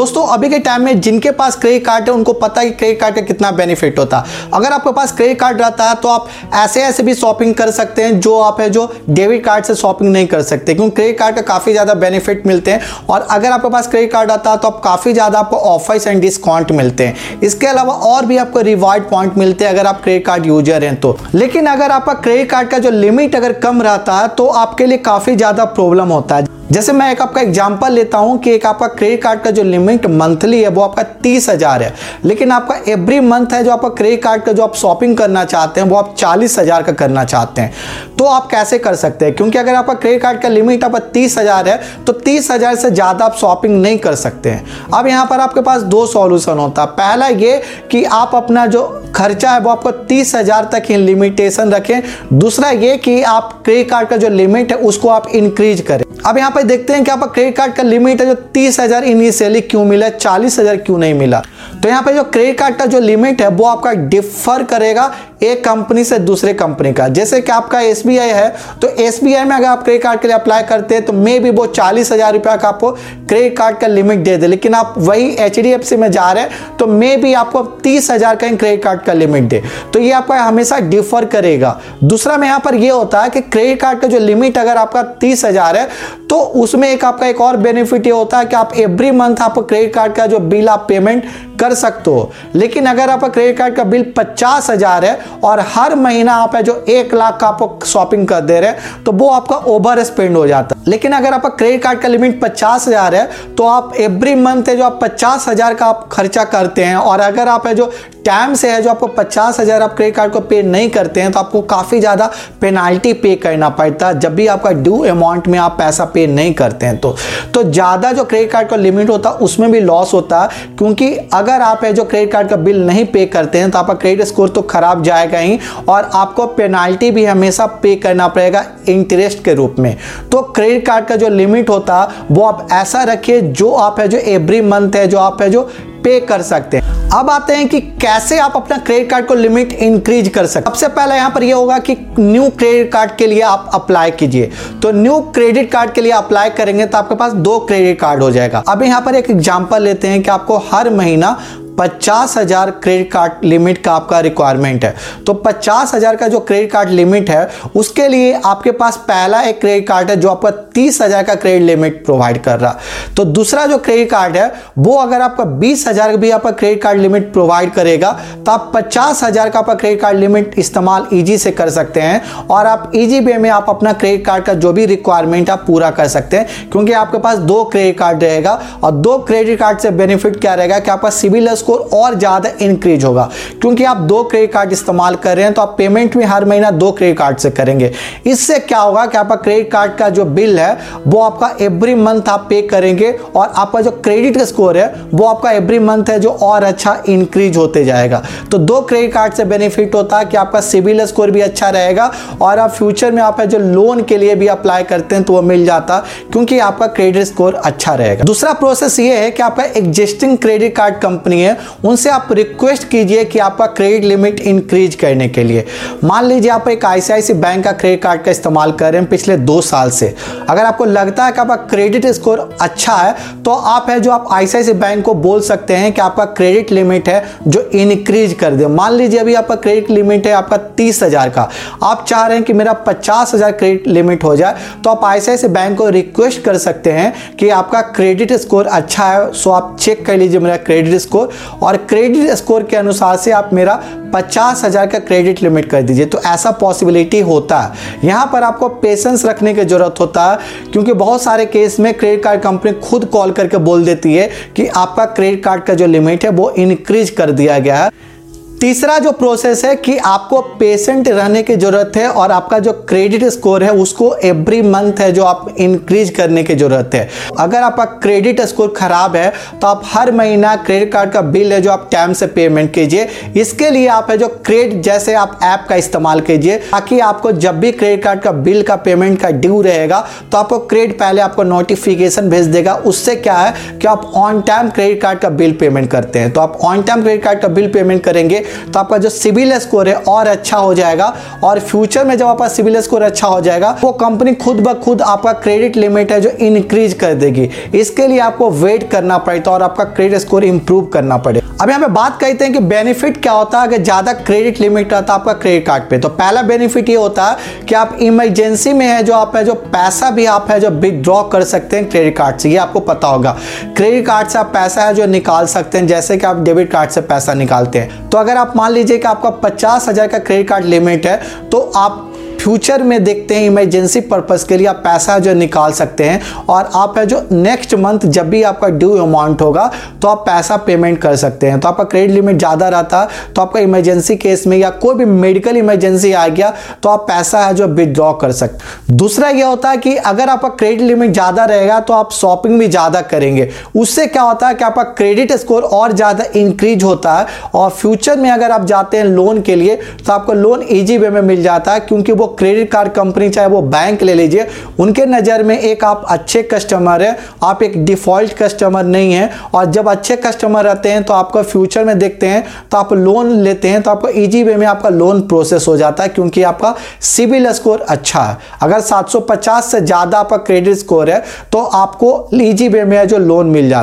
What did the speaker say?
दोस्तों, अभी के टाइम में जिनके पास क्रेडिट कार्ड है, उनको पता है कि क्रेडिट कार्ड का कितना बेनिफिट होता। है अगर आपके पास क्रेडिट कार्ड रहता है तो आप ऐसे ऐसे भी शॉपिंग कर सकते हैं, जो आप है, जो डेबिट कार्ड से शॉपिंग नहीं कर सकते, क्योंकि क्रेडिट कार्ड का काफ़ी ज़्यादा बेनिफिट मिलते हैं। और अगर आपके पास क्रेडिट कार्ड आता है तो आप काफ़ी ज़्यादा आपको ऑफर्स एंड डिस्काउंट मिलते हैं। इसके अलावा और भी आपको रिवार्ड पॉइंट मिलते हैं, अगर आप क्रेडिट कार्ड यूज़र हैं तो। लेकिन अगर आपका क्रेडिट कार्ड का जो लिमिट अगर कम रहता है तो आपके लिए काफ़ी ज़्यादा प्रॉब्लम होता है। जैसे मैं एक आपका एग्ज़ाम्पल लेता हूँ कि एक आपका क्रेडिट कार्ड का जो लिमिट मंथली है, वो आपका तीस हज़ार है। लेकिन आपका एवरी मंथ है जो आपका क्रेडिट कार्ड का जो आप शॉपिंग करना चाहते हैं, वो आप चालीस हज़ार का करना चाहते हैं। तो आप कैसे कर सकते हैं? क्योंकि अगर आपका क्रेडिट कार्ड का लिमिट आपका तीस हज़ार है तो तीस हज़ार से ज़्यादा आप शॉपिंग नहीं कर सकते हैं। अब यहाँ पर आपके पास दो सॉल्यूशन होता। है पहला ये कि आप अपना जो खर्चा है, वो आपको तीस हज़ार तक ही लिमिटेशन रखें। दूसरा ये कि आप क्रेडिट कार्ड का जो लिमिट है, उसको आप इंक्रीज करें। अब यहाँ पर देखते हैं कि आपका क्रेडिट कार्ड का लिमिट है जो तीस हज़ार इनिशियली क्यों मिला, चालीस हज़ार क्यों नहीं मिला। तो यहाँ पे जो क्रेडिट कार्ड का जो लिमिट है, वो आपका डिफर करेगा एक कंपनी से दूसरे कंपनी का। जैसे कि आपका एसबीआई है तो एसबीआई में अगर आप क्रेडिट कार्ड के लिए अप्लाई करते हैं तो मे भी वो चालीस हज़ार रुपया का आपको क्रेडिट कार्ड का लिमिट दे दे। लेकिन आप वही एचडीएफसी में जा रहे हैं तो मे भी आपको तीस हज़ार का क्रेडिट कार्ड का लिमिट दे। तो ये आपका हमेशा डिफर करेगा। दूसरा में यहाँ पर ये होता है कि क्रेडिट कार्ड का जो लिमिट अगर आपका तीस है तो उसमें एक आपका एक और बेनिफिट ये होता है कि आप एवरी मंथ आप क्रेडिट कार्ड का जो बिल आप पेमेंट कर सकते। हो लेकिन अगर आपका क्रेडिट कार्ड का बिल पचास हज़ार है और हर महीना आप जो एक लाख का आपको शॉपिंग कर दे रहे हैं तो वो आपका ओवर स्पेंड हो जाता है। लेकिन अगर आपका क्रेडिट कार्ड का लिमिट पचास हज़ार है तो आप एवरी मंथ है जो आप पचास हज़ार का आप खर्चा करते हैं, और अगर आप है जो टाइम से है, जो आपको पचास हज़ार आप क्रेडिट कार्ड को पे नहीं करते हैं तो आपको काफ़ी ज़्यादा पेनाल्टी पे करना पड़ता है। जब भी आपका ड्यू अमाउंट में आप पैसा पे नहीं करते हैं तो तो ज़्यादा जो क्रेडिट कार्ड का लिमिट होता है, उसमें भी लॉस होता है, क्योंकि अगर आप है जो क्रेडिट कार्ड का बिल नहीं पे करते हैं तो आपका क्रेडिट स्कोर तो खराब जाएगा ही, और आपको पेनाल्टी भी हमेशा पे करना पड़ेगा इंटरेस्ट के रूप में। तो क्रेडिट कार्ड का जो लिमिट होता, वो आप ऐसा रखिए जो आप है जो एवरी मंथ है, जो आप है जो पे कर सकते हैं। अब आते हैं कि कैसे आप अपना क्रेडिट कार्ड को लिमिट इंक्रीज कर सकते सबसे पहले यहाँ पर यह होगा कि न्यू क्रेडिट कार्ड के लिए आप अप्लाई कीजिए। तो न्यू क्रेडिट कार्ड के लिए अप्लाई करेंगे तो आपके पास दो क्रेडिट कार्ड हो जाएगा। अब यहाँ पर एक एग्जांपल लेते हैं कि आपको हर महीना पचास हज़ार क्रेडिट कार्ड लिमिट का आपका रिक्वायरमेंट है। तो पचास हज़ार का जो क्रेडिट कार्ड लिमिट है, उसके लिए आपके पास पहला एक क्रेडिट कार्ड है जो आपका तीस हज़ार का क्रेडिट लिमिट प्रोवाइड कर रहा। तो दूसरा जो क्रेडिट कार्ड है, वो अगर आपका बीस हज़ार भी आपका क्रेडिट कार्ड लिमिट प्रोवाइड करेगा तो आप पचास हज़ार का आपका क्रेडिट कार्ड लिमिट इस्तेमाल ईजी से कर सकते हैं और आप ईजी वे में आप अपना क्रेडिट कार्ड का जो भी रिक्वायरमेंट आप पूरा कर सकते हैं, क्योंकि आपके पास दो क्रेडिट कार्ड रहेगा। और दो क्रेडिट कार्ड से बेनिफिट क्या रहेगा कि आपका सिविल स्कोर और ज़्यादा इंक्रीज होगा। क्योंकि आप दो क्रेडिट कार्ड इस्तेमाल कर रहे हैं तो आप पेमेंट भी हर महीना दो क्रेडिट कार्ड से करेंगे। इससे क्या होगा कि आपका क्रेडिट कार्ड का जो बिल है, वो आपका एवरी मंथ आप पे करेंगे और आपका जो क्रेडिट का स्कोर है, वो आपका एवरी मंथ है, जो और अच्छा इंक्रीज होते जाएगा। तो दो क्रेडिट कार्ड से बेनिफिट होता है कि आपका सिविल स्कोर भी अच्छा रहेगा और आप फ्यूचर में आप जो लोन के लिए भी अप्लाई करते हैं तो वो मिल जाता, क्योंकि आपका क्रेडिट स्कोर अच्छा रहेगा। दूसरा प्रोसेस ये है कि आपका एग्जिस्टिंग क्रेडिट कार्ड कंपनी है उनसे आप रिक्वेस्ट कीजिए कि आपका क्रेडिट लिमिट इंक्रीज करने के लिए। मान लीजिए आप एक आईसीआईसी बैंक का क्रेडिट कार्ड का इस्तेमाल कर रहे हैं पिछले दो साल से। अगर आपको लगता है कि आपका क्रेडिट स्कोर अच्छा है तो आप है जो आप आईसीआईसी बैंक को बोल सकते हैं कि आपका क्रेडिट लिमिट है जो इंक्रीज कर दे। मान लीजिए अभी आपका क्रेडिट लिमिट है आपका तीस हज़ार का। आप चाह रहे हैं कि मेरा पचास हज़ार क्रेडिट लिमिट हो जाए तो आप आईसीआईसी बैंक को रिक्वेस्ट कर सकते हैं कि आपका क्रेडिट स्कोर अच्छा है सो आप चेक कर लीजिए मेरा क्रेडिट स्कोर और क्रेडिट स्कोर के अनुसार से आप मेरा पचास हज़ार का क्रेडिट लिमिट कर दीजिए। तो ऐसा पॉसिबिलिटी होता है। यहाँ पर आपको पेशेंस रखने की ज़रूरत होता है, क्योंकि बहुत सारे केस में क्रेडिट कार्ड कंपनी खुद कॉल करके बोल देती है कि आपका क्रेडिट कार्ड का जो लिमिट है वो इंक्रीज कर दिया गया है। तीसरा जो प्रोसेस है कि आपको पेशेंट रहने की ज़रूरत है और आपका जो क्रेडिट स्कोर है, उसको एवरी मंथ है जो आप इंक्रीज करने की ज़रूरत है। अगर आपका क्रेडिट स्कोर खराब है तो आप हर महीना क्रेडिट कार्ड का बिल है जो आप टाइम से पेमेंट कीजिए। इसके लिए आप है जो क्रेडिट जैसे आप ऐप का इस्तेमाल कीजिए, ताकि आपको जब भी क्रेडिट कार्ड का बिल का पेमेंट का ड्यू रहेगा तो आपको क्रेडिट पहले आपको नोटिफिकेशन भेज देगा। उससे क्या है कि आप ऑन टाइम क्रेडिट कार्ड का बिल पेमेंट करते हैं। तो आप ऑन टाइम क्रेडिट कार्ड का बिल पेमेंट करेंगे तो आपका जो सिविल स्कोर है और अच्छा हो जाएगा और फ्यूचर में जब आपका सिविल स्कोर अच्छा हो जाएगा, वो कंपनी खुद ब खुद आपका क्रेडिट लिमिट है जो इंक्रीज कर देगी। इसके लिए आपको वेट करना पड़ेगा और आपका क्रेडिट स्कोर इंप्रूव करना पड़े। अब यहाँ पे बात करते हैं कि बेनिफिट क्या होता है, अगर ज़्यादा क्रेडिट लिमिट रहता है आपका क्रेडिट कार्ड पे तो पहला बेनिफिट ये होता है कि आप इमरजेंसी में है, जो आप है, जो पैसा भी आप है, जो विदड्रॉ कर सकते हैं क्रेडिट कार्ड से, ये आपको पता होगा। क्रेडिट कार्ड से आप पैसा है जो निकाल सकते हैं, जैसे कि आप डेबिट कार्ड से पैसा निकालते हैं। तो अगर आप मान लीजिए कि आपका पचास हज़ार का क्रेडिट कार्ड लिमिट है तो आप फ्यूचर में देखते हैं इमरजेंसी पर्पज़ के लिए आप पैसा जो निकाल सकते हैं और आप है जो नेक्स्ट मंथ जब भी आपका ड्यू अमाउंट होगा तो आप पैसा पेमेंट कर सकते हैं। तो आपका क्रेडिट लिमिट ज़्यादा रहता तो आपका इमरजेंसी केस में या कोई भी मेडिकल इमरजेंसी आ गया तो आप पैसा है जो विदड्रॉ कर सकते दूसरा यह होता है कि अगर आपका क्रेडिट लिमिट ज़्यादा रहेगा तो आप शॉपिंग भी ज़्यादा करेंगे। उससे क्या होता है कि आपका क्रेडिट स्कोर और ज़्यादा इंक्रीज होता है और फ्यूचर में अगर आप जाते हैं लोन के लिए तो आपको लोन ईजी वे में मिल जाता है, क्योंकि वो क्रेडिट कार्ड कंपनी, चाहे वो बैंक ले लीजिए, उनके नज़र में एक आप अच्छे कस्टमर है। आप एक डिफ़ॉल्ट कस्टमर नहीं है और जब अच्छे कस्टमर रहते हैं तो आपका फ्यूचर में देखते हैं तो आप लोन लेते हैं तो आपका ईजी वे में आपका लोन प्रोसेस हो जाता है, क्योंकि आपका सिविल स्कोर अच्छा है। अगर 750 से ज़्यादा आपका क्रेडिट स्कोर है तो आपको ईजी वे में जो लोन मिल जाता है।